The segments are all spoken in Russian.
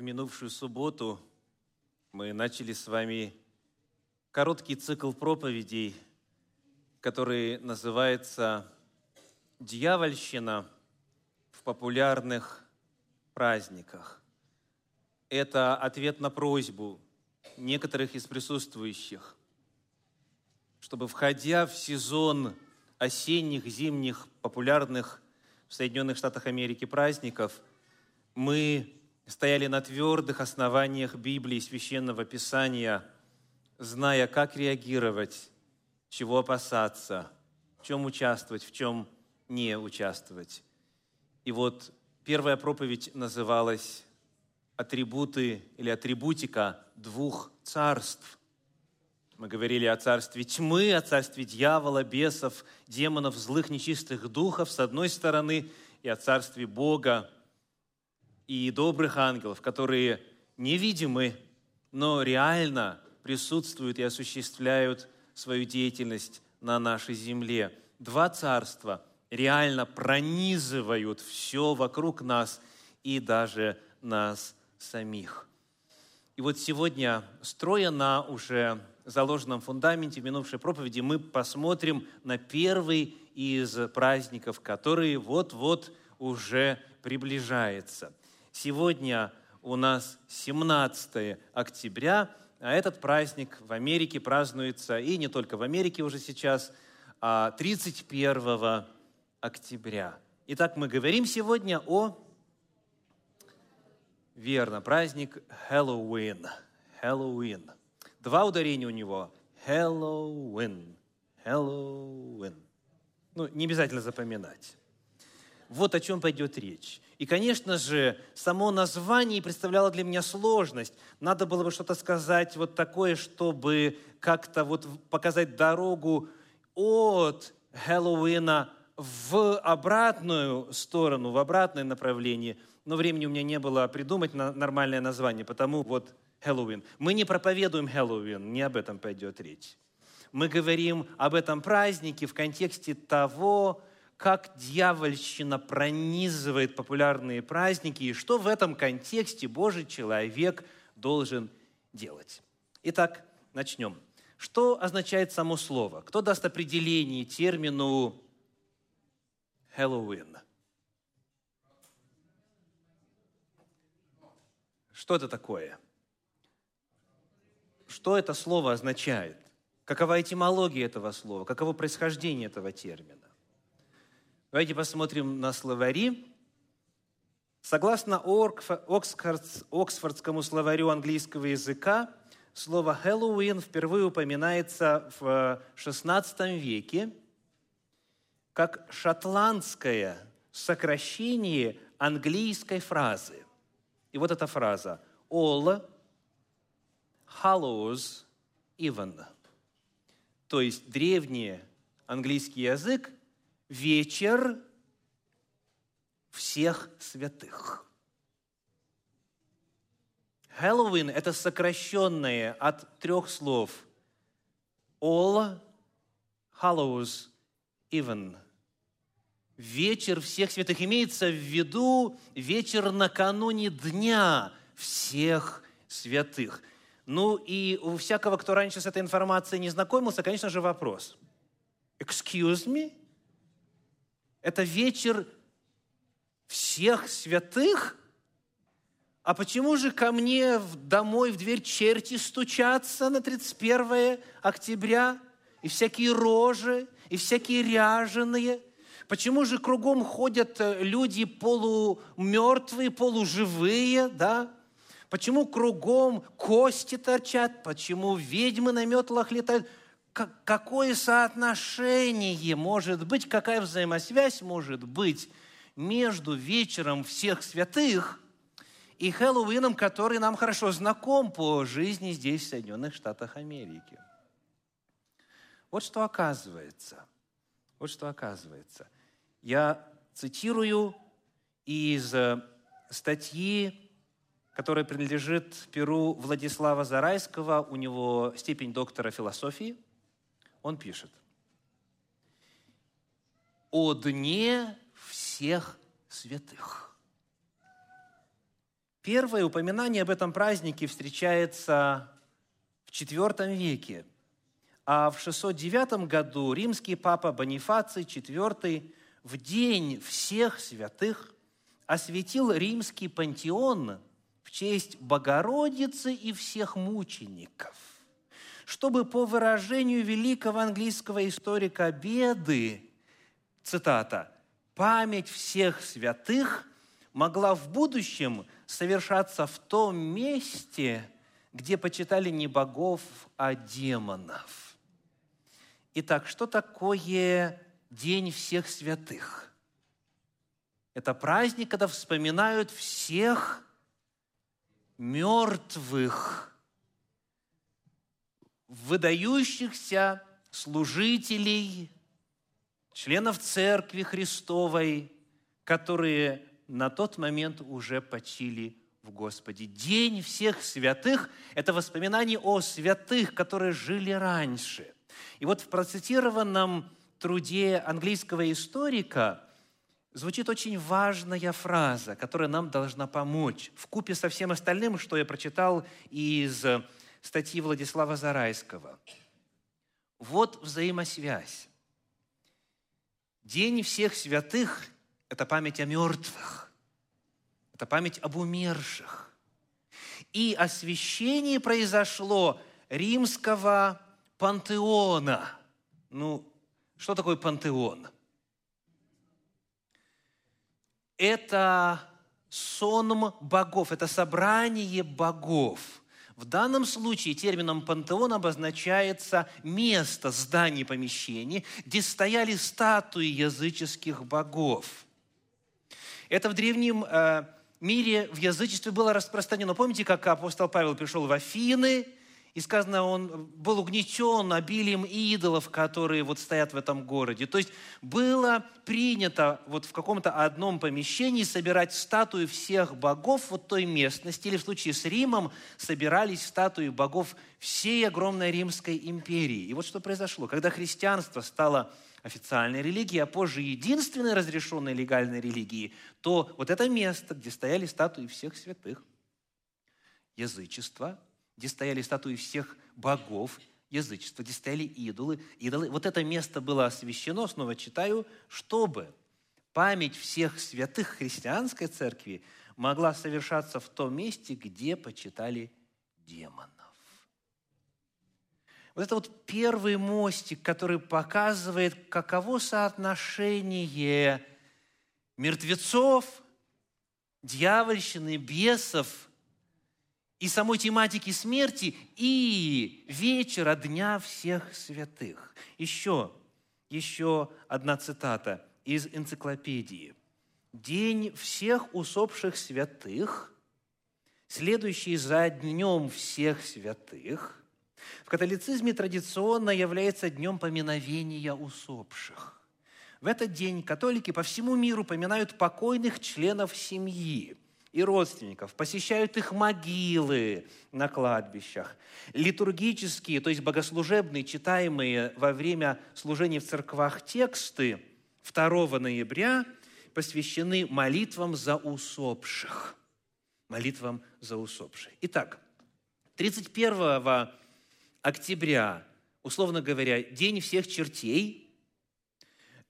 в минувшую субботу мы начали с вами короткий цикл проповедей, который называется «Дьявольщина в популярных праздниках». Это ответ на просьбу некоторых из присутствующих, чтобы, входя в сезон осенних, зимних, популярных в Соединенных Штатах Америки праздников, мы стояли на твердых основаниях Библии, Священного Писания, зная, как реагировать, чего опасаться, в чем участвовать, в чем не участвовать. И вот первая проповедь называлась «Атрибуты или атрибутика двух царств». Мы говорили о царстве тьмы, о царстве дьявола, бесов, демонов, злых, нечистых духов с одной стороны, и о царстве Бога, и добрых ангелов, которые невидимы, но реально присутствуют и осуществляют свою деятельность на нашей земле. Два царства реально пронизывают все вокруг нас и даже нас самих. И вот сегодня, строя на уже заложенном фундаменте минувшей проповеди, мы посмотрим на первый из праздников, который вот-вот уже приближается. Сегодня у нас 17 октября, а этот праздник в Америке празднуется, и не только в Америке уже сейчас, а 31 октября. Итак, мы говорим сегодня о, верно, праздник Хэллоуин. Хэллоуин. Два ударения у него. Хэллоуин. Хэллоуин. Ну, не обязательно запоминать. Вот о чем пойдет речь. И, конечно же, само название представляло для меня сложность. Надо было бы что-то сказать вот такое, чтобы как-то вот показать дорогу от Хэллоуина в обратную сторону, в обратное направление. Но времени у меня не было придумать нормальное название, потому вот Хэллоуин. Мы не проповедуем Хэллоуин, не об этом пойдет речь. Мы говорим об этом празднике в контексте того, как дьявольщина пронизывает популярные праздники и что в этом контексте Божий человек должен делать. Итак, начнем. Что означает само слово? Кто даст определение термину Хэллоуин? Что это такое? Что это слово означает? Какова этимология этого слова? Каково происхождение этого термина? Давайте посмотрим на словари. Согласно Оксфордскому словарю английского языка, слово «Хэллоуин» впервые упоминается в XVI веке как шотландское сокращение английской фразы. И вот эта фраза «All Hallows Even». То есть древний английский язык вечер всех святых. Хэллоуин – это сокращенное от трех слов All Hallows Even. Вечер всех святых имеется в виду вечер накануне дня всех святых. Ну и у всякого, кто раньше с этой информацией не знакомился, конечно же, вопрос. Excuse me? Это вечер всех святых? А почему же ко мне домой в дверь черти стучатся на 31 октября? И всякие рожи, и всякие ряженые? Почему же кругом ходят э, люди полумертвые, полуживые, да? Почему кругом кости торчат? Почему ведьмы на метлах летают? Какое соотношение может быть, какая взаимосвязь может быть между вечером всех святых и Хэллоуином, который нам хорошо знаком по жизни здесь, в Соединенных Штатах Америки. Вот что оказывается. Вот что оказывается. Я цитирую из э, статьи, которая принадлежит Перу Владислава Зарайского. У него степень доктора философии – он пишет, «О дне всех святых». Первое упоминание об этом празднике встречается в IV веке, а в 609 году римский папа Бонифаций IV в день всех святых осветил римский пантеон в честь Богородицы и всех мучеников, чтобы по выражению великого английского историка Беды, цитата, «память всех святых могла в будущем совершаться в том месте, где почитали не богов, а демонов». Итак, что такое День всех святых? Это праздник, когда вспоминают всех мертвых, выдающихся служителей, членов Церкви Христовой, которые на тот момент уже почили в Господе. День всех святых – это воспоминание о святых, которые жили раньше. И вот в процитированном труде английского историка звучит очень важная фраза, которая нам должна помочь в купе со всем остальным, что я прочитал из статьи Владислава Зарайского. Вот взаимосвязь. День всех святых – это память о мертвых, это память об умерших. И освящение произошло римского пантеона. Ну, что такое пантеон? Это сонм богов, это собрание богов – в данном случае термином пантеон обозначается место зданий помещений, где стояли статуи языческих богов. Это в древнем э, мире в язычестве было распространено. Помните, как апостол Павел пришел в Афины – и сказано, он был угнетен обилием идолов, которые вот стоят в этом городе. То есть было принято вот в каком-то одном помещении собирать статуи всех богов вот той местности, или в случае с Римом собирались статуи богов всей огромной Римской империи. И вот что произошло. Когда христианство стало официальной религией, а позже единственной разрешенной легальной религией, то вот это место, где стояли статуи всех святых, язычество – где стояли статуи всех богов язычества, где стояли идолы. идолы. Вот это место было освящено, снова читаю, чтобы память всех святых христианской церкви могла совершаться в том месте, где почитали демонов. Вот это вот первый мостик, который показывает, каково соотношение мертвецов, дьявольщины, бесов и самой тематики смерти, и вечера Дня всех святых. Еще, еще одна цитата из энциклопедии. «День всех усопших святых, следующий за Днем всех святых, в католицизме традиционно является днем поминовения усопших. В этот день католики по всему миру поминают покойных членов семьи – и родственников, посещают их могилы на кладбищах. Литургические, то есть богослужебные, читаемые во время служения в церквах тексты 2 ноября посвящены молитвам за усопших. Молитвам за усопших. Итак, 31 октября, условно говоря, День всех чертей,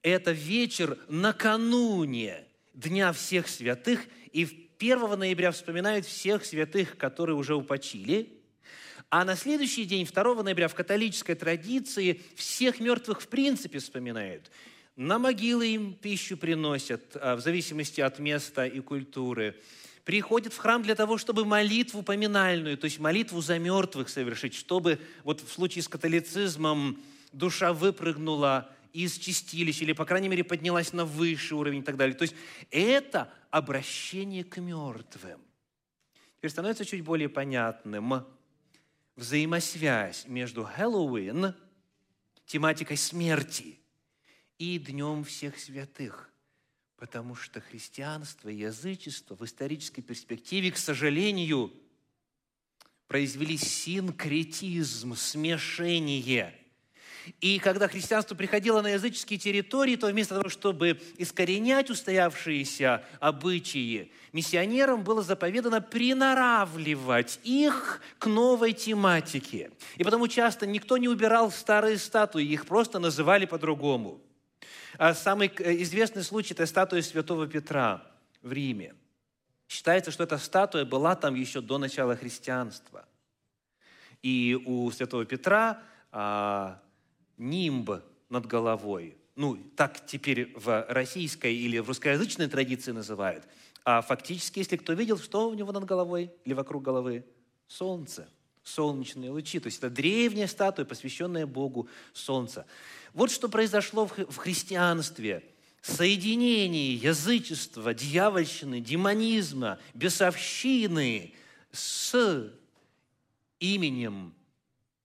это вечер накануне Дня всех святых, и в 1 ноября вспоминают всех святых, которые уже упочили, а на следующий день, 2 ноября, в католической традиции всех мертвых в принципе вспоминают. На могилы им пищу приносят, а, в зависимости от места и культуры. Приходят в храм для того, чтобы молитву поминальную, то есть молитву за мертвых совершить, чтобы вот в случае с католицизмом душа выпрыгнула из чистилища, или, по крайней мере, поднялась на высший уровень и так далее. То есть это обращение к мертвым. Теперь становится чуть более понятным взаимосвязь между Хэллоуин, тематикой смерти, и Днем всех святых. Потому что христианство и язычество в исторической перспективе, к сожалению, произвели синкретизм, смешение – И когда христианство приходило на языческие территории, то вместо того, чтобы искоренять устоявшиеся обычаи, миссионерам было заповедано приноравливать их к новой тематике. И потому часто никто не убирал старые статуи, их просто называли по-другому. А самый известный случай – это статуя святого Петра в Риме. Считается, что эта статуя была там еще до начала христианства. И у святого Петра а, нимб над головой. Ну, так теперь в российской или в русскоязычной традиции называют. А фактически, если кто видел, что у него над головой или вокруг головы? Солнце, солнечные лучи. То есть это древняя статуя, посвященная Богу Солнца. Вот что произошло в христианстве. Соединение язычества, дьявольщины, демонизма, бесовщины с именем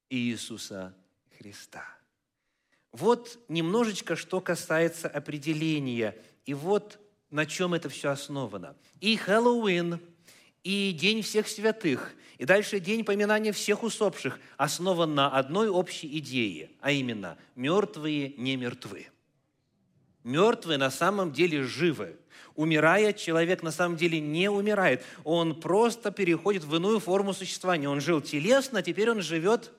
Иисуса Христа. Вот немножечко, что касается определения. И вот на чем это все основано. И Хэллоуин, и День всех святых, и дальше День поминания всех усопших основан на одной общей идее, а именно «мертвые не мертвы». Мертвые на самом деле живы. Умирая, человек на самом деле не умирает. Он просто переходит в иную форму существования. Он жил телесно, а теперь он живет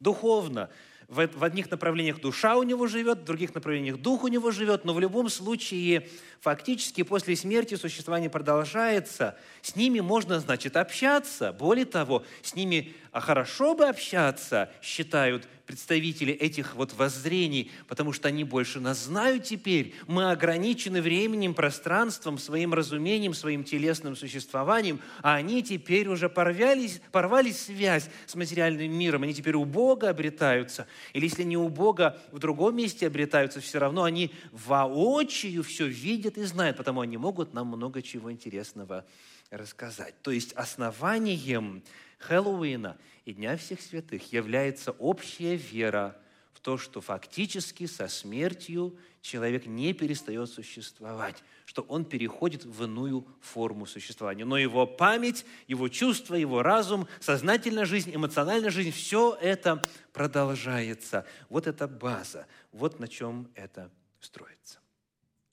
духовно в, одних направлениях душа у него живет, в других направлениях дух у него живет, но в любом случае фактически после смерти существование продолжается. С ними можно, значит, общаться. Более того, с ними а хорошо бы общаться, считают представители этих вот воззрений, потому что они больше нас знают теперь. Мы ограничены временем, пространством, своим разумением, своим телесным существованием, а они теперь уже порвались, порвали связь с материальным миром, они теперь у Бога обретаются. Или если не у Бога, в другом месте обретаются, все равно они воочию все видят и знают, потому они могут нам много чего интересного рассказать. То есть основанием Хэллоуина и Дня всех святых является общая вера в то, что фактически со смертью человек не перестает существовать, что он переходит в иную форму существования. Но его память, его чувства, его разум, сознательная жизнь, эмоциональная жизнь, все это продолжается. Вот это база, вот на чем это строится.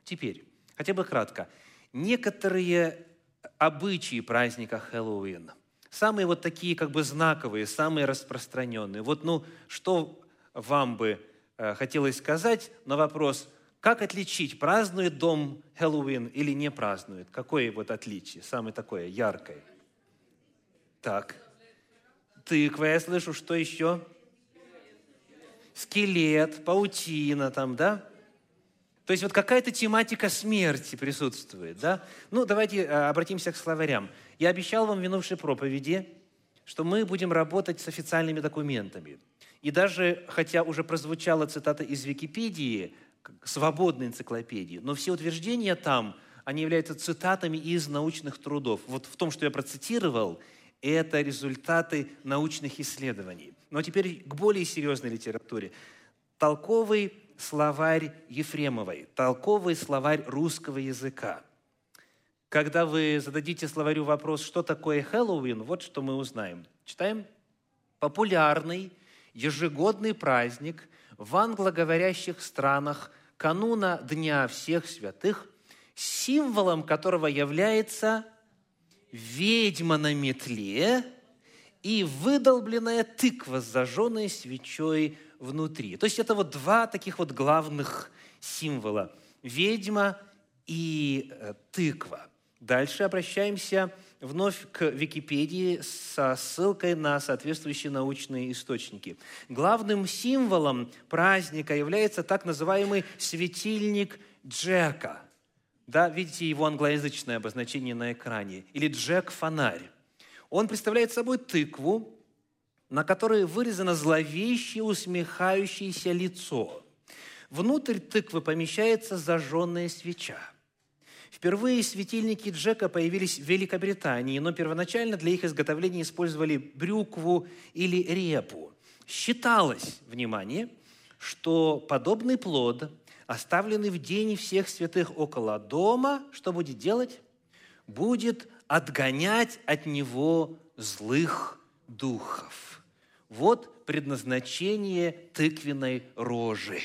Теперь, хотя бы кратко, некоторые обычаи праздника Хэллоуина – самые вот такие как бы знаковые, самые распространенные. Вот, ну, что вам бы э, хотелось сказать на вопрос, как отличить, празднует дом Хэллоуин или не празднует? Какое вот отличие, самое такое яркое? Так, тыква, я слышу, что еще? Скелет, паутина там, да? То есть вот какая-то тематика смерти присутствует, да? Ну, давайте э, обратимся к словарям. Я обещал вам в минувшей проповеди, что мы будем работать с официальными документами. И даже, хотя уже прозвучала цитата из Википедии, свободной энциклопедии, но все утверждения там, они являются цитатами из научных трудов. Вот в том, что я процитировал, это результаты научных исследований. Но теперь к более серьезной литературе. Толковый словарь Ефремовой, толковый словарь русского языка – когда вы зададите словарю вопрос, что такое Хэллоуин, вот что мы узнаем. Читаем. Популярный ежегодный праздник в англоговорящих странах кануна Дня всех святых, символом которого является ведьма на метле и выдолбленная тыква с зажженной свечой внутри. То есть это вот два таких вот главных символа – ведьма и э, тыква. Дальше обращаемся вновь к Википедии со ссылкой на соответствующие научные источники. Главным символом праздника является так называемый светильник Джека. Да, видите его англоязычное обозначение на экране. Или Джек-фонарь. Он представляет собой тыкву, на которой вырезано зловещее усмехающееся лицо. Внутрь тыквы помещается зажженная свеча – Впервые светильники Джека появились в Великобритании, но первоначально для их изготовления использовали брюкву или репу. Считалось, внимание, что подобный плод, оставленный в день всех святых около дома, что будет делать? Будет отгонять от него злых духов. Вот предназначение тыквенной рожи.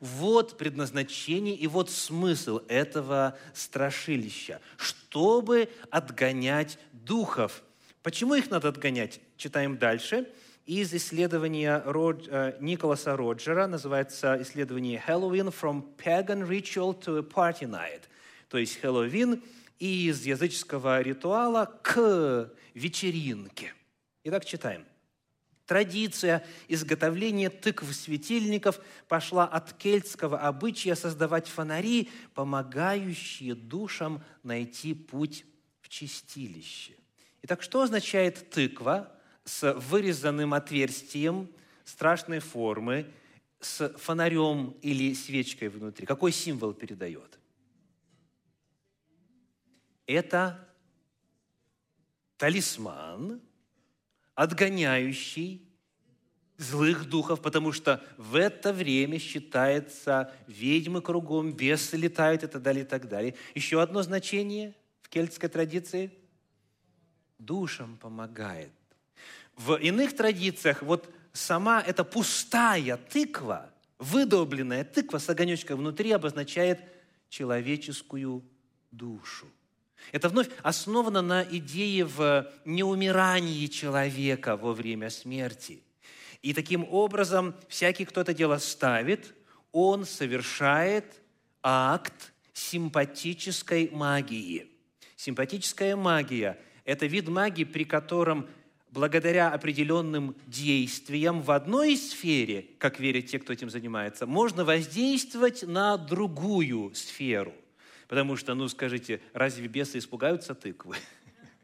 Вот предназначение и вот смысл этого страшилища, чтобы отгонять духов. Почему их надо отгонять? Читаем дальше. Из исследования Род, э, Николаса Роджера, называется исследование «Halloween from pagan ritual to a party night», то есть Хэллоуин из языческого ритуала к вечеринке. Итак, читаем. Традиция изготовления тыкв-светильников пошла от кельтского обычая создавать фонари, помогающие душам найти путь в чистилище. Итак, что означает тыква с вырезанным отверстием страшной формы, с фонарем или свечкой внутри? Какой символ передает? Это талисман, отгоняющий злых духов, потому что в это время считается ведьмы кругом, бесы летают и так далее, и так далее. Еще одно значение в кельтской традиции – душам помогает. В иных традициях вот сама эта пустая тыква, выдолбленная тыква с огонечком внутри обозначает человеческую душу. Это вновь основано на идее в неумирании человека во время смерти. И таким образом всякий, кто это дело ставит, он совершает акт симпатической магии. Симпатическая магия – это вид магии, при котором благодаря определенным действиям в одной сфере, как верят те, кто этим занимается, можно воздействовать на другую сферу – Потому что, ну скажите, разве бесы испугаются тыквы?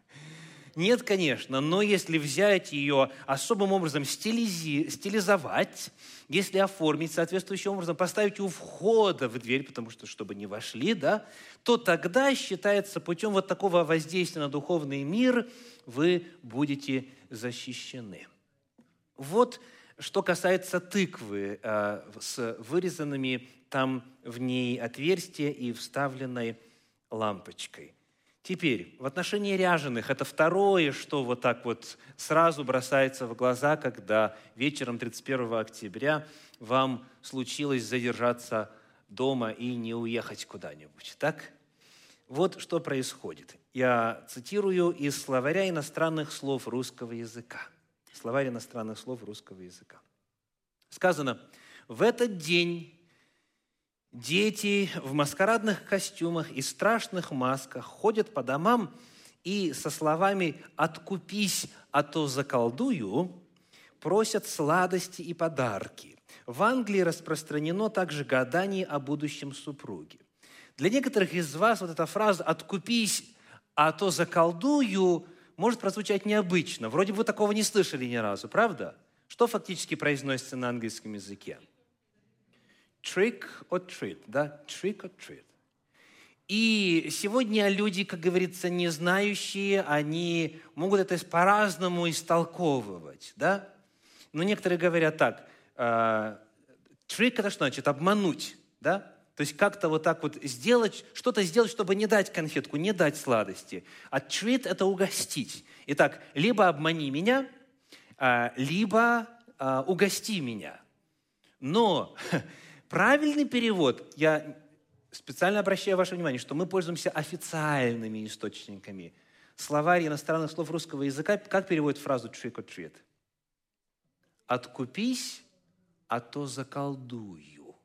Нет, конечно, но если взять ее особым образом стилизи, стилизовать, если оформить соответствующим образом, поставить у входа в дверь, потому что чтобы не вошли, да, то тогда считается путем вот такого воздействия на духовный мир вы будете защищены. Вот что касается тыквы э, с вырезанными там в ней отверстие и вставленной лампочкой. Теперь, в отношении ряженых, это второе, что вот так вот сразу бросается в глаза, когда вечером 31 октября вам случилось задержаться дома и не уехать куда-нибудь. Так? Вот что происходит. Я цитирую из словаря иностранных слов русского языка. Словарь иностранных слов русского языка. Сказано, в этот день Дети в маскарадных костюмах и страшных масках ходят по домам и со словами «откупись, а то заколдую» просят сладости и подарки. В Англии распространено также гадание о будущем супруге. Для некоторых из вас вот эта фраза «откупись, а то заколдую» может прозвучать необычно. Вроде бы такого не слышали ни разу, правда? Что фактически произносится на английском языке? Trick or treat, да, trick or treat. И сегодня люди, как говорится, не знающие, они могут это по-разному истолковывать, да? Но некоторые говорят так, э, трик это что значит? Обмануть, да? То есть как-то вот так вот сделать, что-то сделать, чтобы не дать конфетку, не дать сладости. А treat – это угостить. Итак, либо обмани меня, а, либо а, угости меня. Но Правильный перевод, я специально обращаю ваше внимание, что мы пользуемся официальными источниками. Словарь иностранных слов русского языка как переводит фразу trick or treat? «Откупись, а то заколдую».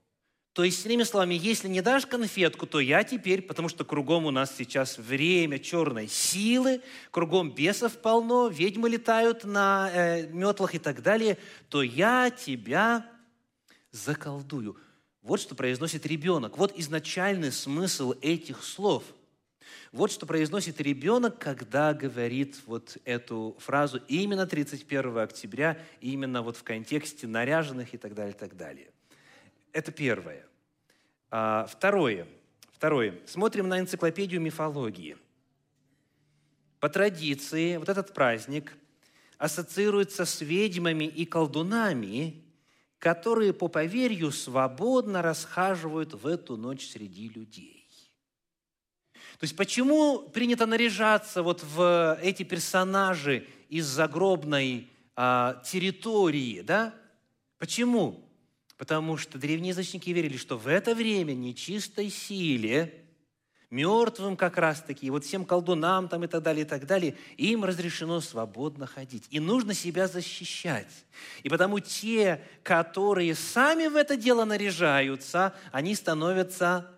То есть, иными словами, если не дашь конфетку, то я теперь, потому что кругом у нас сейчас время черной силы, кругом бесов полно, ведьмы летают на э, метлах и так далее, то я тебя заколдую. Вот что произносит ребенок. Вот изначальный смысл этих слов. Вот что произносит ребенок, когда говорит вот эту фразу именно 31 октября, именно вот в контексте наряженных и так далее, и так далее. Это первое. А, второе. Второе. Смотрим на энциклопедию мифологии. По традиции вот этот праздник ассоциируется с ведьмами и колдунами, которые по поверью свободно расхаживают в эту ночь среди людей. То есть почему принято наряжаться вот в эти персонажи из загробной а, территории, да? Почему? Потому что древнеязычники верили, что в это время нечистой силе, мертвым как раз-таки, вот всем колдунам там и так далее, и так далее, им разрешено свободно ходить. И нужно себя защищать. И потому те, которые сами в это дело наряжаются, они становятся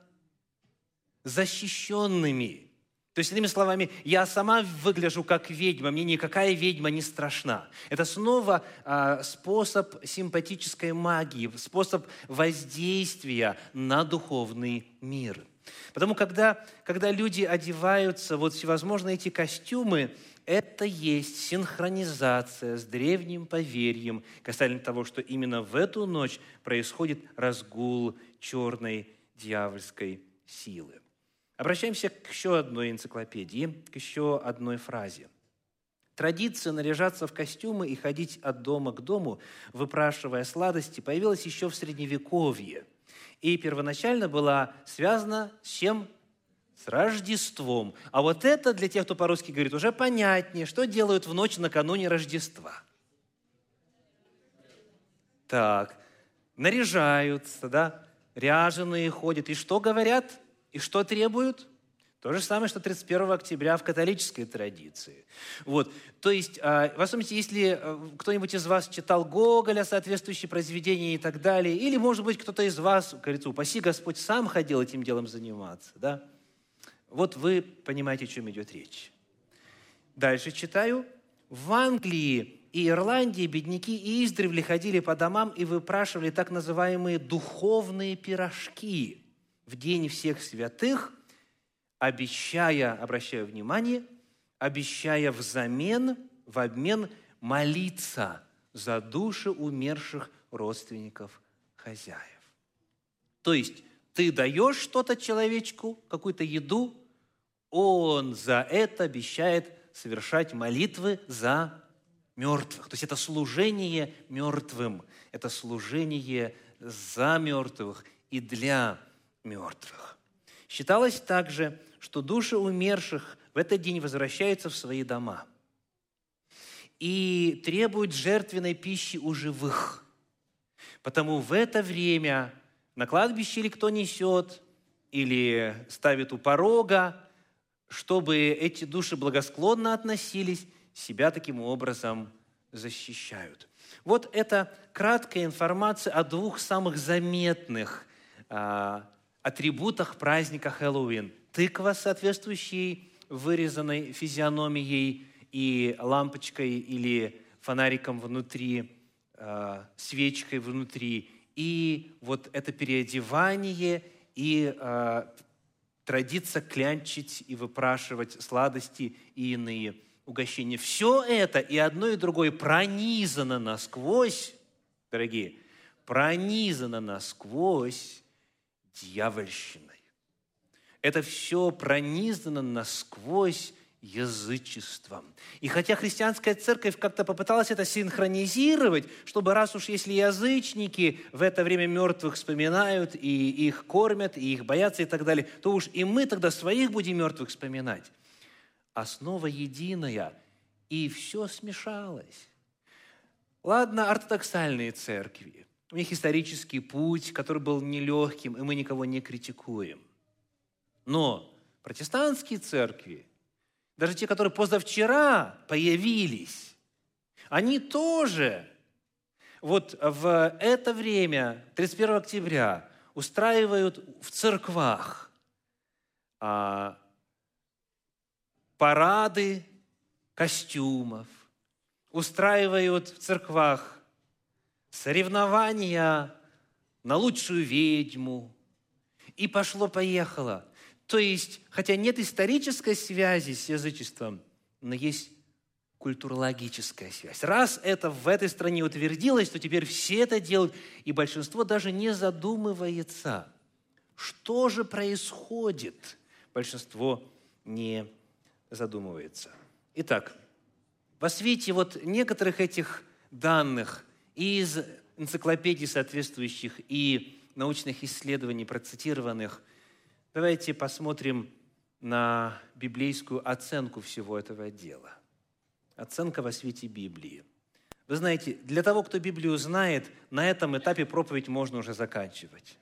защищенными. То есть, иными словами, я сама выгляжу как ведьма, мне никакая ведьма не страшна. Это снова а, способ симпатической магии, способ воздействия на духовный мир. Потому когда, когда люди одеваются, вот всевозможные эти костюмы, это есть синхронизация с древним поверьем касательно того, что именно в эту ночь происходит разгул черной дьявольской силы. Обращаемся к еще одной энциклопедии, к еще одной фразе. Традиция наряжаться в костюмы и ходить от дома к дому, выпрашивая сладости, появилась еще в Средневековье. И первоначально была связана с чем? С Рождеством. А вот это для тех, кто по-русски говорит, уже понятнее, что делают в ночь накануне Рождества. Так, наряжаются, да, ряженые ходят. И что говорят? И что требуют? То же самое, что 31 октября в католической традиции. Вот. То есть, а, в особенности, если э, кто-нибудь из вас читал Гоголя, соответствующие произведения и так далее, или, может быть, кто-то из вас, говорится, упаси Господь, сам ходил этим делом заниматься, да? Вот вы понимаете, о чем идет речь. Дальше читаю. В Англии и Ирландии бедняки и издревле ходили по домам и выпрашивали так называемые духовные пирожки – в день всех святых, обещая, обращаю внимание, обещая взамен, в обмен молиться за души умерших родственников хозяев. То есть ты даешь что-то человечку, какую-то еду, он за это обещает совершать молитвы за мертвых. То есть это служение мертвым, это служение за мертвых и для мертвых. Считалось также, что души умерших в этот день возвращаются в свои дома и требуют жертвенной пищи у живых. Потому в это время на кладбище или кто несет, или ставит у порога, чтобы эти души благосклонно относились, себя таким образом защищают. Вот это краткая информация о двух самых заметных а, атрибутах праздника Хэллоуин. Тыква соответствующей вырезанной физиономией и лампочкой или фонариком внутри, э, свечкой внутри. И вот это переодевание и э, традиция клянчить и выпрашивать сладости и иные угощения. Все это и одно, и другое пронизано насквозь, дорогие, пронизано насквозь дьявольщиной. Это все пронизано насквозь язычеством. И хотя христианская церковь как-то попыталась это синхронизировать, чтобы раз уж если язычники в это время мертвых вспоминают, и их кормят, и их боятся и так далее, то уж и мы тогда своих будем мертвых вспоминать. Основа единая, и все смешалось. Ладно, ортодоксальные церкви, у них исторический путь, который был нелегким, и мы никого не критикуем. Но протестантские церкви, даже те, которые позавчера появились, они тоже вот в это время, 31 октября, устраивают в церквах а, парады костюмов, устраивают в церквах соревнования на лучшую ведьму. И пошло-поехало. То есть, хотя нет исторической связи с язычеством, но есть культурологическая связь. Раз это в этой стране утвердилось, то теперь все это делают, и большинство даже не задумывается, что же происходит. Большинство не задумывается. Итак, во свете вот некоторых этих данных – из энциклопедий соответствующих и научных исследований, процитированных, давайте посмотрим на библейскую оценку всего этого дела. Оценка во свете Библии. Вы знаете, для того, кто Библию знает, на этом этапе проповедь можно уже заканчивать.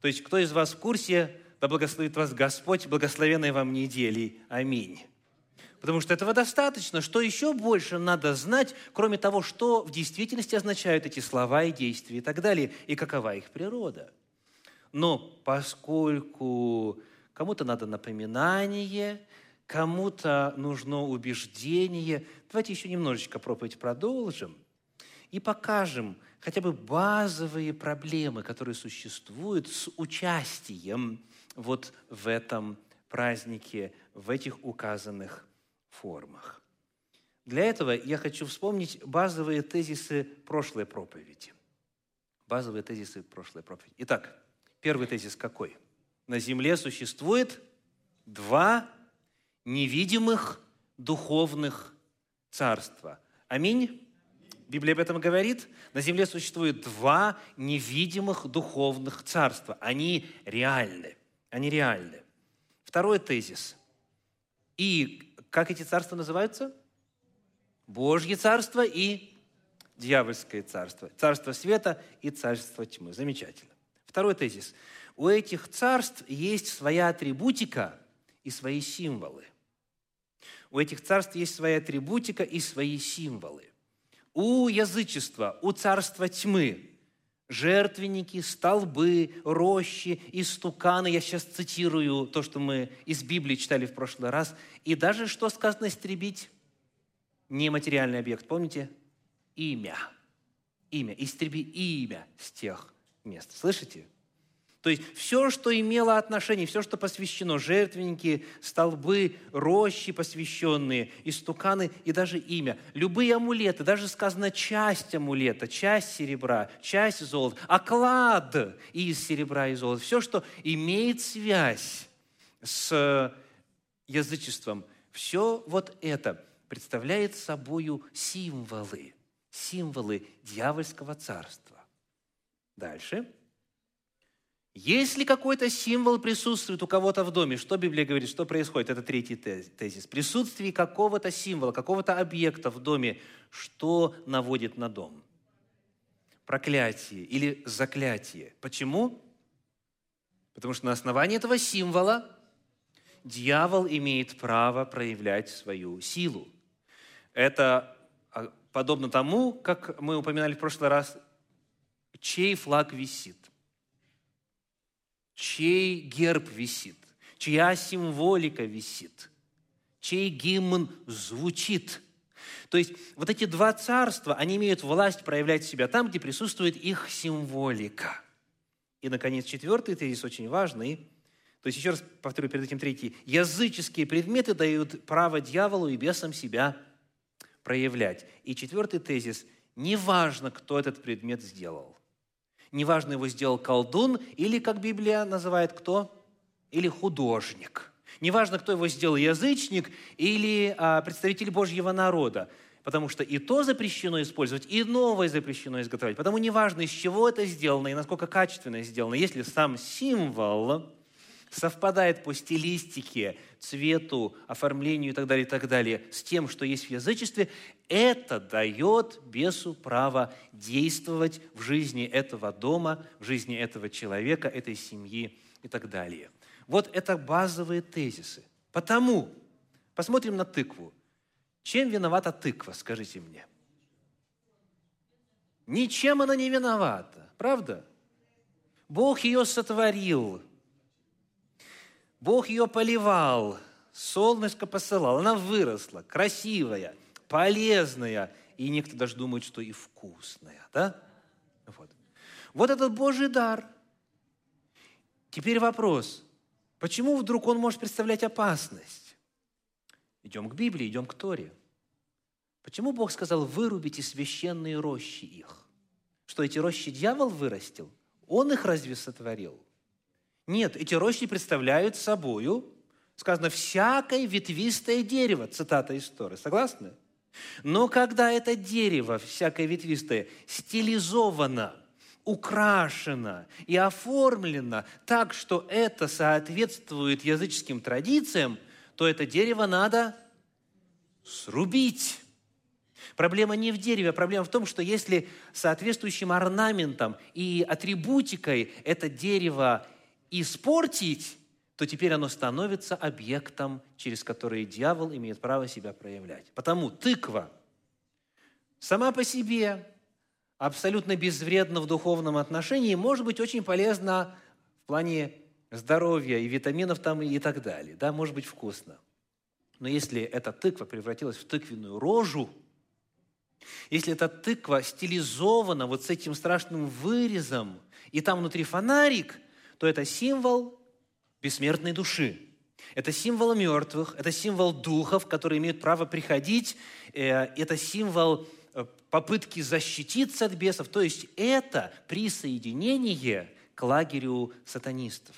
То есть, кто из вас в курсе, да благословит вас Господь, благословенной вам недели. Аминь. Потому что этого достаточно. Что еще больше надо знать, кроме того, что в действительности означают эти слова и действия и так далее, и какова их природа. Но поскольку кому-то надо напоминание, кому-то нужно убеждение, давайте еще немножечко проповедь продолжим и покажем хотя бы базовые проблемы, которые существуют с участием вот в этом празднике, в этих указанных формах. Для этого я хочу вспомнить базовые тезисы прошлой проповеди. Базовые тезисы прошлой проповеди. Итак, первый тезис какой? На земле существует два невидимых духовных царства. Аминь. Библия об этом говорит. На земле существует два невидимых духовных царства. Они реальны. Они реальны. Второй тезис. И как эти царства называются? Божье царство и дьявольское царство. Царство света и царство тьмы. Замечательно. Второй тезис. У этих царств есть своя атрибутика и свои символы. У этих царств есть своя атрибутика и свои символы у язычества, у царства тьмы жертвенники, столбы, рощи, истуканы. Я сейчас цитирую то, что мы из Библии читали в прошлый раз. И даже что сказано истребить? Нематериальный объект. Помните? Имя. Имя. Истреби имя с тех мест. Слышите? То есть все, что имело отношение, все, что посвящено, жертвенники, столбы, рощи посвященные, истуканы и даже имя. Любые амулеты, даже сказано часть амулета, часть серебра, часть золота, оклад из серебра и золота. Все, что имеет связь с язычеством, все вот это представляет собою символы, символы дьявольского царства. Дальше – если какой-то символ присутствует у кого-то в доме, что Библия говорит, что происходит? Это третий тезис. Присутствие какого-то символа, какого-то объекта в доме, что наводит на дом? Проклятие или заклятие. Почему? Потому что на основании этого символа дьявол имеет право проявлять свою силу. Это а, подобно тому, как мы упоминали в прошлый раз, чей флаг висит чей герб висит, чья символика висит, чей гимн звучит. То есть вот эти два царства, они имеют власть проявлять себя там, где присутствует их символика. И, наконец, четвертый тезис очень важный. То есть, еще раз повторю перед этим третий. Языческие предметы дают право дьяволу и бесам себя проявлять. И четвертый тезис. Неважно, кто этот предмет сделал. Неважно, его сделал колдун или, как Библия называет, кто? Или художник. Неважно, кто его сделал, язычник или а, представитель Божьего народа. Потому что и то запрещено использовать, и новое запрещено изготовлять. Потому неважно, из чего это сделано и насколько качественно сделано, если сам символ совпадает по стилистике, цвету, оформлению и так далее, и так далее, с тем, что есть в язычестве, это дает бесу право действовать в жизни этого дома, в жизни этого человека, этой семьи и так далее. Вот это базовые тезисы. Потому, посмотрим на тыкву. Чем виновата тыква, скажите мне? Ничем она не виновата, правда? Бог ее сотворил, Бог ее поливал, солнышко посылал, она выросла, красивая, полезная, и некоторые даже думают, что и вкусная. Да? Вот. вот этот Божий дар. Теперь вопрос, почему вдруг он может представлять опасность? Идем к Библии, идем к Торе. Почему Бог сказал, вырубите священные рощи их? Что эти рощи дьявол вырастил? Он их разве сотворил? Нет, эти рощи представляют собою, сказано, всякое ветвистое дерево, цитата из Торы. Согласны? Но когда это дерево, всякое ветвистое, стилизовано, украшено и оформлено так, что это соответствует языческим традициям, то это дерево надо срубить. Проблема не в дереве, а проблема в том, что если соответствующим орнаментом и атрибутикой это дерево испортить, то теперь оно становится объектом, через который дьявол имеет право себя проявлять. Потому тыква сама по себе абсолютно безвредна в духовном отношении, может быть очень полезна в плане здоровья и витаминов там и так далее. Да, может быть вкусно. Но если эта тыква превратилась в тыквенную рожу, если эта тыква стилизована вот с этим страшным вырезом, и там внутри фонарик, то это символ бессмертной души. Это символ мертвых, это символ духов, которые имеют право приходить, э, это символ э, попытки защититься от бесов. То есть это присоединение к лагерю сатанистов.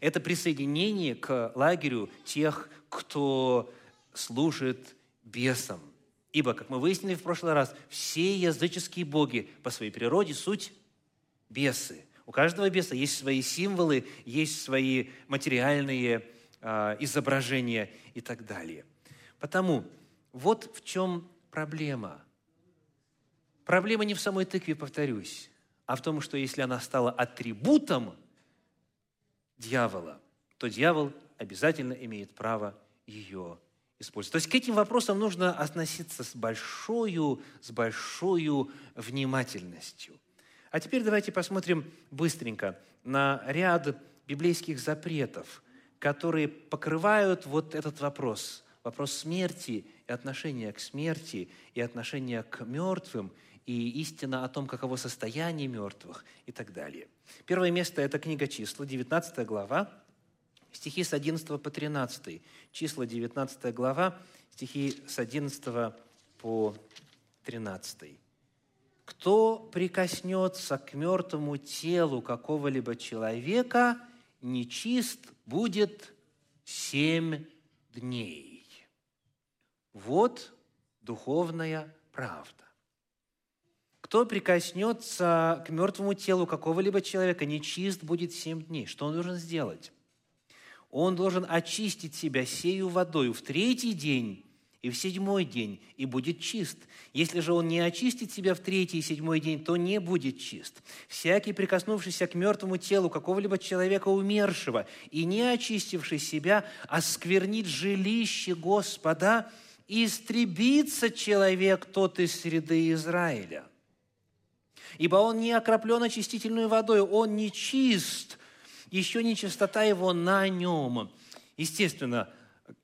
Это присоединение к лагерю тех, кто служит бесам. Ибо, как мы выяснили в прошлый раз, все языческие боги по своей природе суть бесы. У каждого беса есть свои символы, есть свои материальные э, изображения и так далее. Потому вот в чем проблема. Проблема не в самой тыкве, повторюсь, а в том, что если она стала атрибутом дьявола, то дьявол обязательно имеет право ее использовать. То есть к этим вопросам нужно относиться с большой, с большой внимательностью. А теперь давайте посмотрим быстренько на ряд библейских запретов, которые покрывают вот этот вопрос. Вопрос смерти и отношения к смерти, и отношения к мертвым, и истина о том, каково состояние мертвых и так далее. Первое место – это книга числа, 19 глава, стихи с 11 по 13. Числа, 19 глава, стихи с 11 по 13. «Кто прикоснется к мертвому телу какого-либо человека, нечист будет семь дней». Вот духовная правда. Кто прикоснется к мертвому телу какого-либо человека, нечист будет семь дней. Что он должен сделать? Он должен очистить себя сею водою в третий день и в седьмой день, и будет чист. Если же он не очистит себя в третий и седьмой день, то не будет чист. Всякий, прикоснувшийся к мертвому телу какого-либо человека умершего и не очистивший себя, осквернит жилище Господа, и истребится человек тот из среды Израиля – ибо он не окроплен очистительной водой, он не чист, еще не чистота его на нем. Естественно,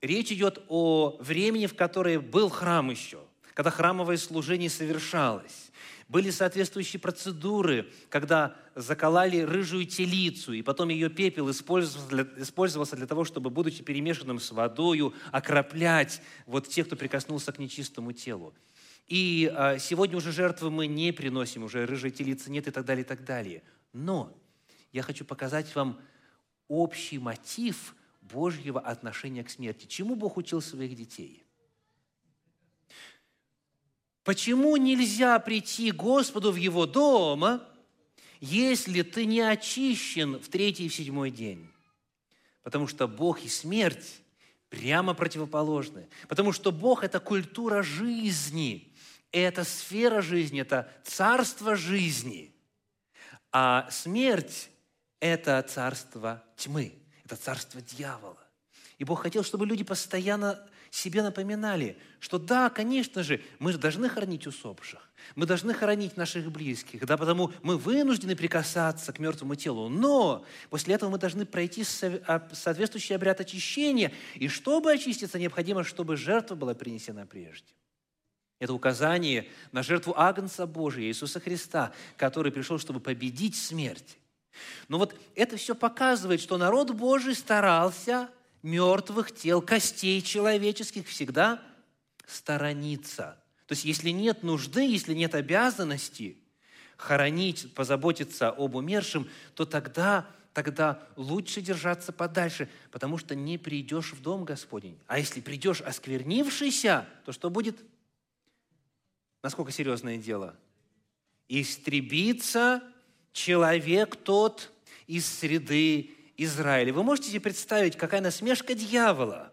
речь идет о времени, в которое был храм еще, когда храмовое служение совершалось. Были соответствующие процедуры, когда заколали рыжую телицу, и потом ее пепел использовался для, использовался для того, чтобы, будучи перемешанным с водою, окроплять вот тех, кто прикоснулся к нечистому телу. И а, сегодня уже жертвы мы не приносим, уже рыжей телицы нет и так далее, и так далее. Но я хочу показать вам общий мотив Божьего отношения к смерти. Чему Бог учил своих детей? Почему нельзя прийти Господу в Его дом, если ты не очищен в третий и в седьмой день? Потому что Бог и смерть прямо противоположны. Потому что Бог – это культура жизни – это сфера жизни, это царство жизни. А смерть – это царство тьмы, это царство дьявола. И Бог хотел, чтобы люди постоянно себе напоминали, что да, конечно же, мы должны хоронить усопших, мы должны хоронить наших близких, да, потому мы вынуждены прикасаться к мертвому телу, но после этого мы должны пройти а, соответствующий обряд очищения, и чтобы очиститься, необходимо, чтобы жертва была принесена прежде. Это указание на жертву Агнца Божия, Иисуса Христа, который пришел, чтобы победить смерть. Но вот это все показывает, что народ Божий старался мертвых тел, костей человеческих всегда сторониться. То есть, если нет нужды, если нет обязанности хоронить, позаботиться об умершем, то тогда, тогда лучше держаться подальше, потому что не придешь в дом Господень. А если придешь осквернившийся, то что будет? Насколько серьезное дело? Истребится человек тот из среды Израиля. Вы можете себе представить, какая насмешка дьявола,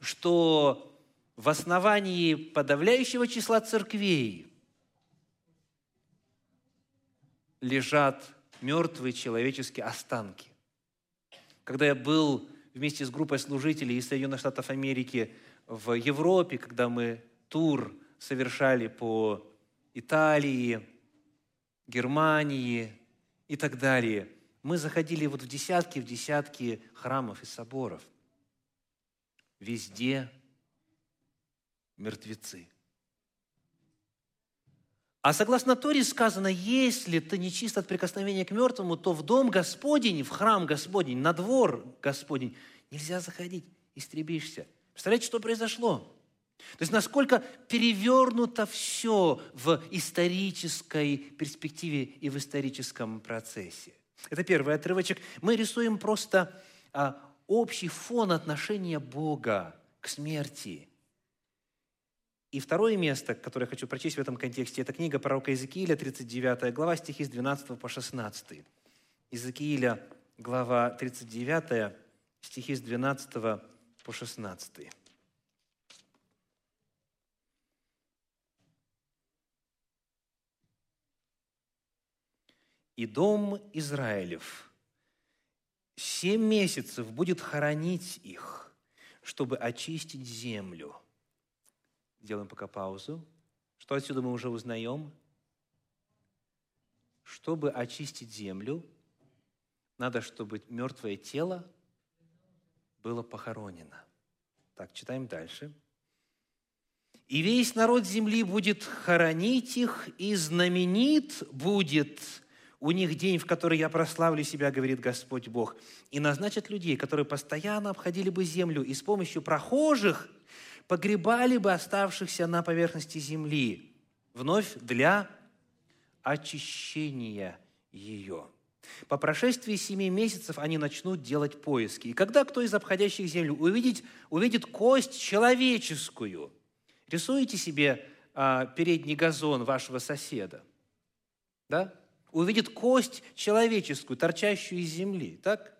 что в основании подавляющего числа церквей лежат мертвые человеческие останки. Когда я был вместе с группой служителей из Соединенных Штатов Америки в Европе, когда мы тур совершали по Италии, Германии и так далее, мы заходили вот в десятки, в десятки храмов и соборов. Везде мертвецы. А согласно Торе сказано, если ты не чист от прикосновения к мертвому, то в дом Господень, в храм Господень, на двор Господень нельзя заходить, истребишься. Представляете, что произошло? То есть насколько перевернуто все в исторической перспективе и в историческом процессе. Это первый отрывочек. Мы рисуем просто а, общий фон отношения Бога к смерти. И второе место, которое я хочу прочесть в этом контексте, это книга пророка Иезекииля, 39 глава, стихи с 12 по 16. Иезекииля, глава 39, стихи с 12 по 16. И дом Израилев семь месяцев будет хоронить их, чтобы очистить землю. Делаем пока паузу. Что отсюда мы уже узнаем? Чтобы очистить землю, надо, чтобы мертвое тело было похоронено. Так, читаем дальше. «И весь народ земли будет хоронить их, и знаменит будет у них день, в который я прославлю себя, говорит Господь Бог, и назначат людей, которые постоянно обходили бы землю и с помощью прохожих погребали бы оставшихся на поверхности земли, вновь для очищения ее. По прошествии семи месяцев они начнут делать поиски. И когда кто из обходящих землю увидит, увидит кость человеческую, рисуете себе а, передний газон вашего соседа, да? Увидит кость человеческую, торчащую из земли, так?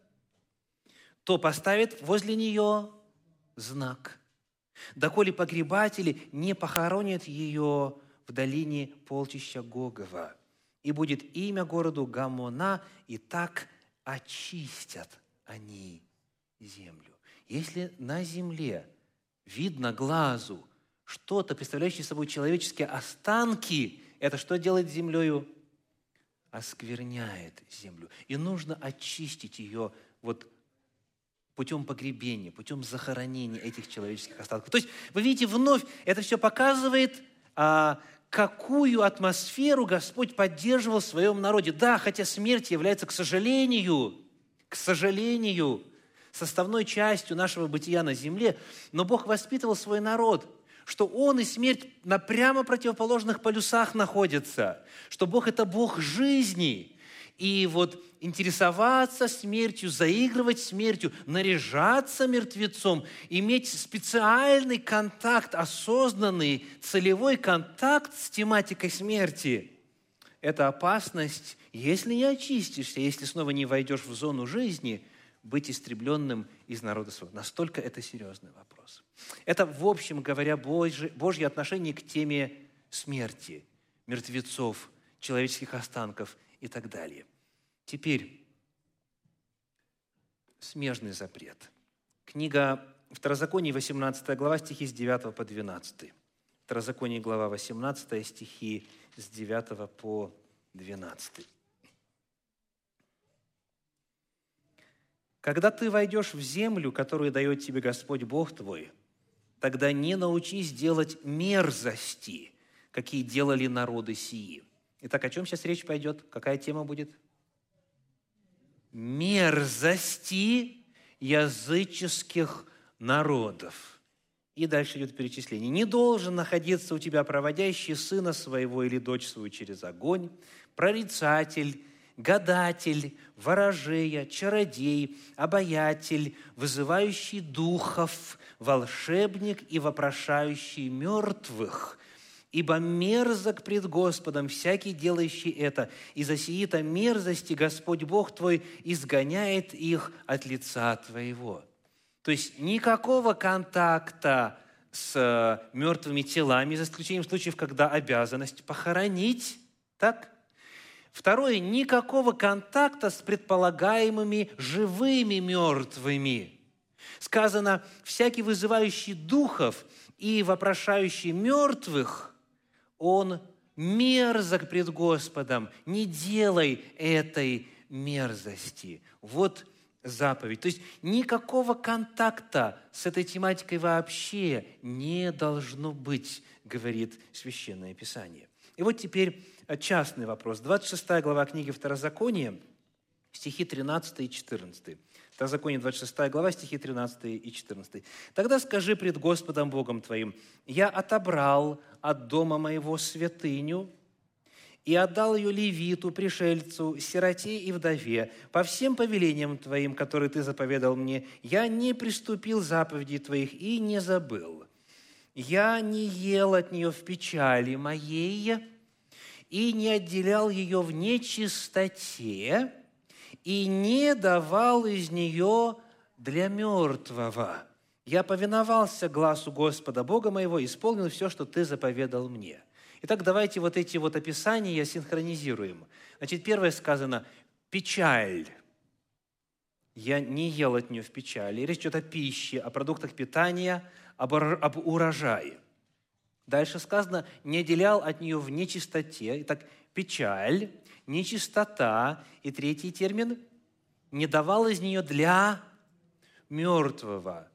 то поставит возле нее знак. Доколе погребатели не похоронят ее в долине полчища Гогова. И будет имя городу Гамона, и так очистят они землю. Если на земле видно глазу что-то, представляющее собой человеческие останки, это что делает землею? Оскверняет землю. И нужно очистить ее вот путем погребения, путем захоронения этих человеческих остатков. То есть, вы видите, вновь это все показывает, а, какую атмосферу Господь поддерживал в своем народе. Да, хотя смерть является, к сожалению, к сожалению, составной частью нашего бытия на земле, но Бог воспитывал свой народ – что Он и смерть на прямо противоположных полюсах находятся, что Бог – это Бог жизни. И вот интересоваться смертью, заигрывать смертью, наряжаться мертвецом, иметь специальный контакт, осознанный, целевой контакт с тематикой смерти – это опасность, если не очистишься, если снова не войдешь в зону жизни, быть истребленным из народа своего. Настолько это серьезный вопрос. Это, в общем говоря, Божье, Божье отношение к теме смерти, мертвецов, человеческих останков и так далее. Теперь смежный запрет. Книга Второзаконие, 18 глава, стихи с 9 по 12. Второзаконие, глава 18, стихи с 9 по 12. Когда ты войдешь в землю, которую дает тебе Господь Бог твой, тогда не научись делать мерзости, какие делали народы сии. Итак, о чем сейчас речь пойдет? Какая тема будет? Мерзости языческих народов. И дальше идет перечисление. «Не должен находиться у тебя проводящий сына своего или дочь свою через огонь, прорицатель, гадатель, ворожея, чародей, обаятель, вызывающий духов, волшебник и вопрошающий мертвых. Ибо мерзок пред Господом всякий, делающий это, и за сии-то мерзости Господь Бог твой изгоняет их от лица твоего». То есть никакого контакта с э, мертвыми телами, за исключением случаев, когда обязанность похоронить. Так? Второе, никакого контакта с предполагаемыми живыми мертвыми. Сказано, всякий вызывающий духов и вопрошающий мертвых, он мерзок пред Господом. Не делай этой мерзости. Вот заповедь. То есть никакого контакта с этой тематикой вообще не должно быть, говорит Священное Писание. И вот теперь частный вопрос. 26 глава книги Второзакония, стихи 13 и 14. Второзаконие, 26 глава, стихи 13 и 14. «Тогда скажи пред Господом Богом твоим, я отобрал от дома моего святыню, и отдал ее левиту, пришельцу, сироте и вдове, по всем повелениям Твоим, которые Ты заповедал мне, я не приступил заповедей Твоих и не забыл. Я не ел от нее в печали моей и не отделял ее в нечистоте и не давал из нее для мертвого. Я повиновался глазу Господа Бога моего исполнил все, что Ты заповедал мне». Итак, давайте вот эти вот описания синхронизируем. Значит, первое сказано «печаль». Я не ел от нее в печали. Речь идет о пище, о продуктах питания, об, об урожае. Дальше сказано «не отделял от нее в нечистоте». Итак, печаль, нечистота. И третий термин – не давал из нее для мертвого.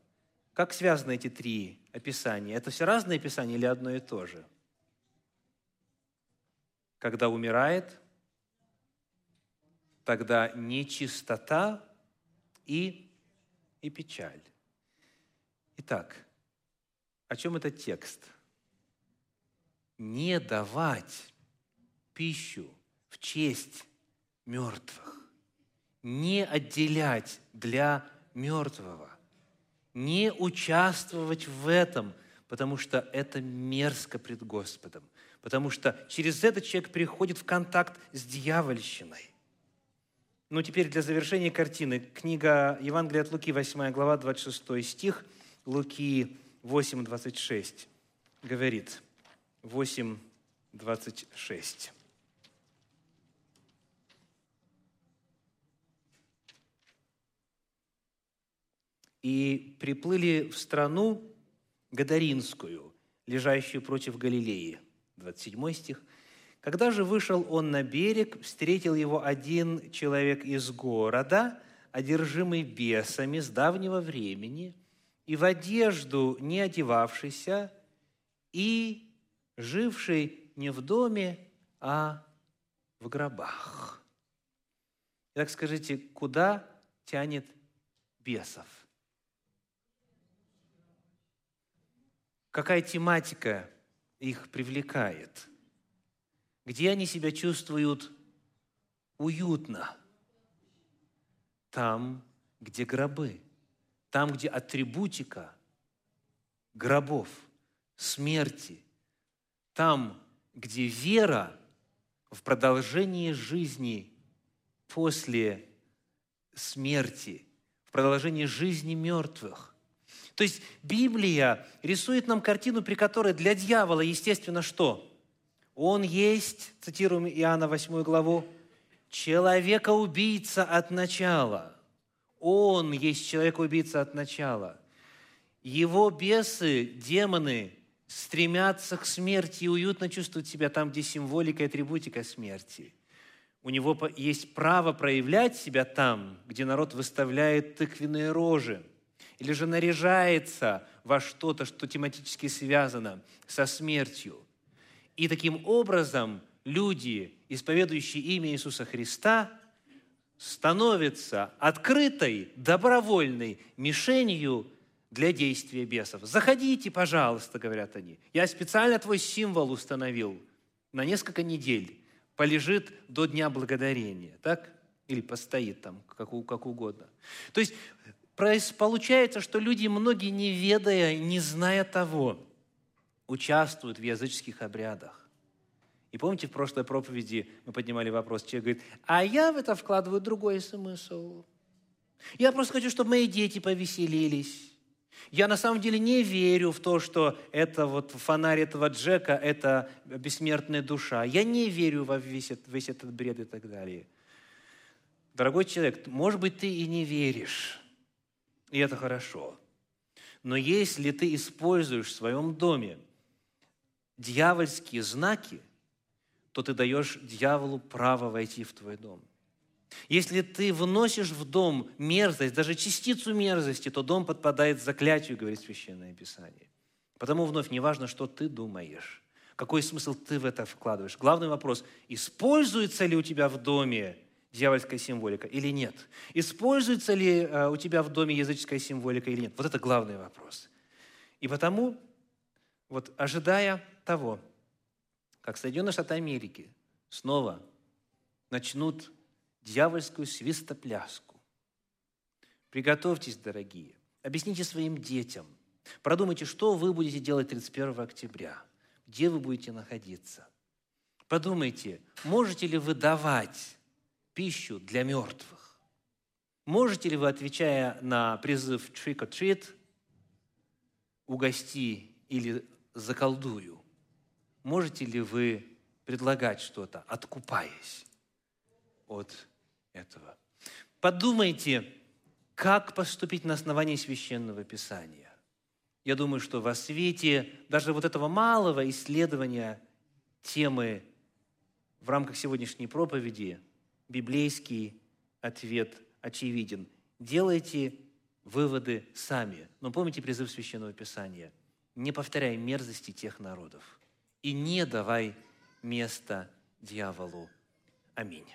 Как связаны эти три описания? Это все разные описания или одно и то же? – когда умирает, тогда нечистота и, и печаль. Итак, о чем этот текст? Не давать пищу в честь мертвых, не отделять для мертвого, не участвовать в этом, потому что это мерзко пред Господом потому что через это человек приходит в контакт с дьявольщиной. Ну, теперь для завершения картины. Книга Евангелия от Луки, 8 глава, 26 стих, Луки 8, 26 говорит. 8, 26. И приплыли в страну Гадаринскую, лежащую против Галилеи – 27 стих. «Когда же вышел он на берег, встретил его один человек из города, одержимый бесами с давнего времени, и в одежду не одевавшийся, и живший не в доме, а в гробах». Итак, скажите, куда тянет бесов? Какая тематика их привлекает, где они себя чувствуют уютно, там, где гробы, там, где атрибутика гробов, смерти, там, где вера в продолжении жизни после смерти, в продолжении жизни мертвых, то есть Библия рисует нам картину, при которой для дьявола, естественно, что? Он есть, цитируем Иоанна 8 главу, человека-убийца от начала. Он есть человек-убийца от начала. Его бесы, демоны, стремятся к смерти и уютно чувствуют себя там, где символика и атрибутика смерти. У него есть право проявлять себя там, где народ выставляет тыквенные рожи – или же наряжается во что-то, что тематически связано со смертью. И таким образом люди, исповедующие имя Иисуса Христа, становятся открытой, добровольной мишенью для действия бесов. «Заходите, пожалуйста», — говорят они. «Я специально твой символ установил на несколько недель. Полежит до Дня Благодарения». Так? Или постоит там, как, как угодно. То есть Получается, что люди, многие не ведая, не зная того, участвуют в языческих обрядах. И помните, в прошлой проповеди мы поднимали вопрос, человек говорит, а я в это вкладываю другой смысл. Я просто хочу, чтобы мои дети повеселились. Я на самом деле не верю в то, что это вот фонарь этого Джека – это бессмертная душа. Я не верю во весь, весь этот бред и так далее. Дорогой человек, может быть, ты и не веришь, и это хорошо. Но если ты используешь в своем доме дьявольские знаки, то ты даешь дьяволу право войти в твой дом – если ты вносишь в дом мерзость, даже частицу мерзости, то дом подпадает заклятию, говорит Священное Писание. Потому вновь не важно, что ты думаешь, какой смысл ты в это вкладываешь. Главный вопрос, используется ли у тебя в доме дьявольская символика или нет? Используется ли э, у тебя в доме языческая символика или нет? Вот это главный вопрос. И потому, вот ожидая того, как Соединенные Штаты Америки снова начнут дьявольскую свистопляску. Приготовьтесь, дорогие. Объясните своим детям. Продумайте, что вы будете делать 31 октября. Где вы будете находиться. Подумайте, можете ли вы давать пищу для мертвых? Можете ли вы, отвечая на призыв trick or treat, угости или заколдую, можете ли вы предлагать что-то, откупаясь от этого. Подумайте, как поступить на основании священного писания. Я думаю, что во свете даже вот этого малого исследования темы в рамках сегодняшней проповеди библейский ответ очевиден. Делайте выводы сами. Но помните призыв Священного Писания. Не повторяй мерзости тех народов и не давай места дьяволу. Аминь.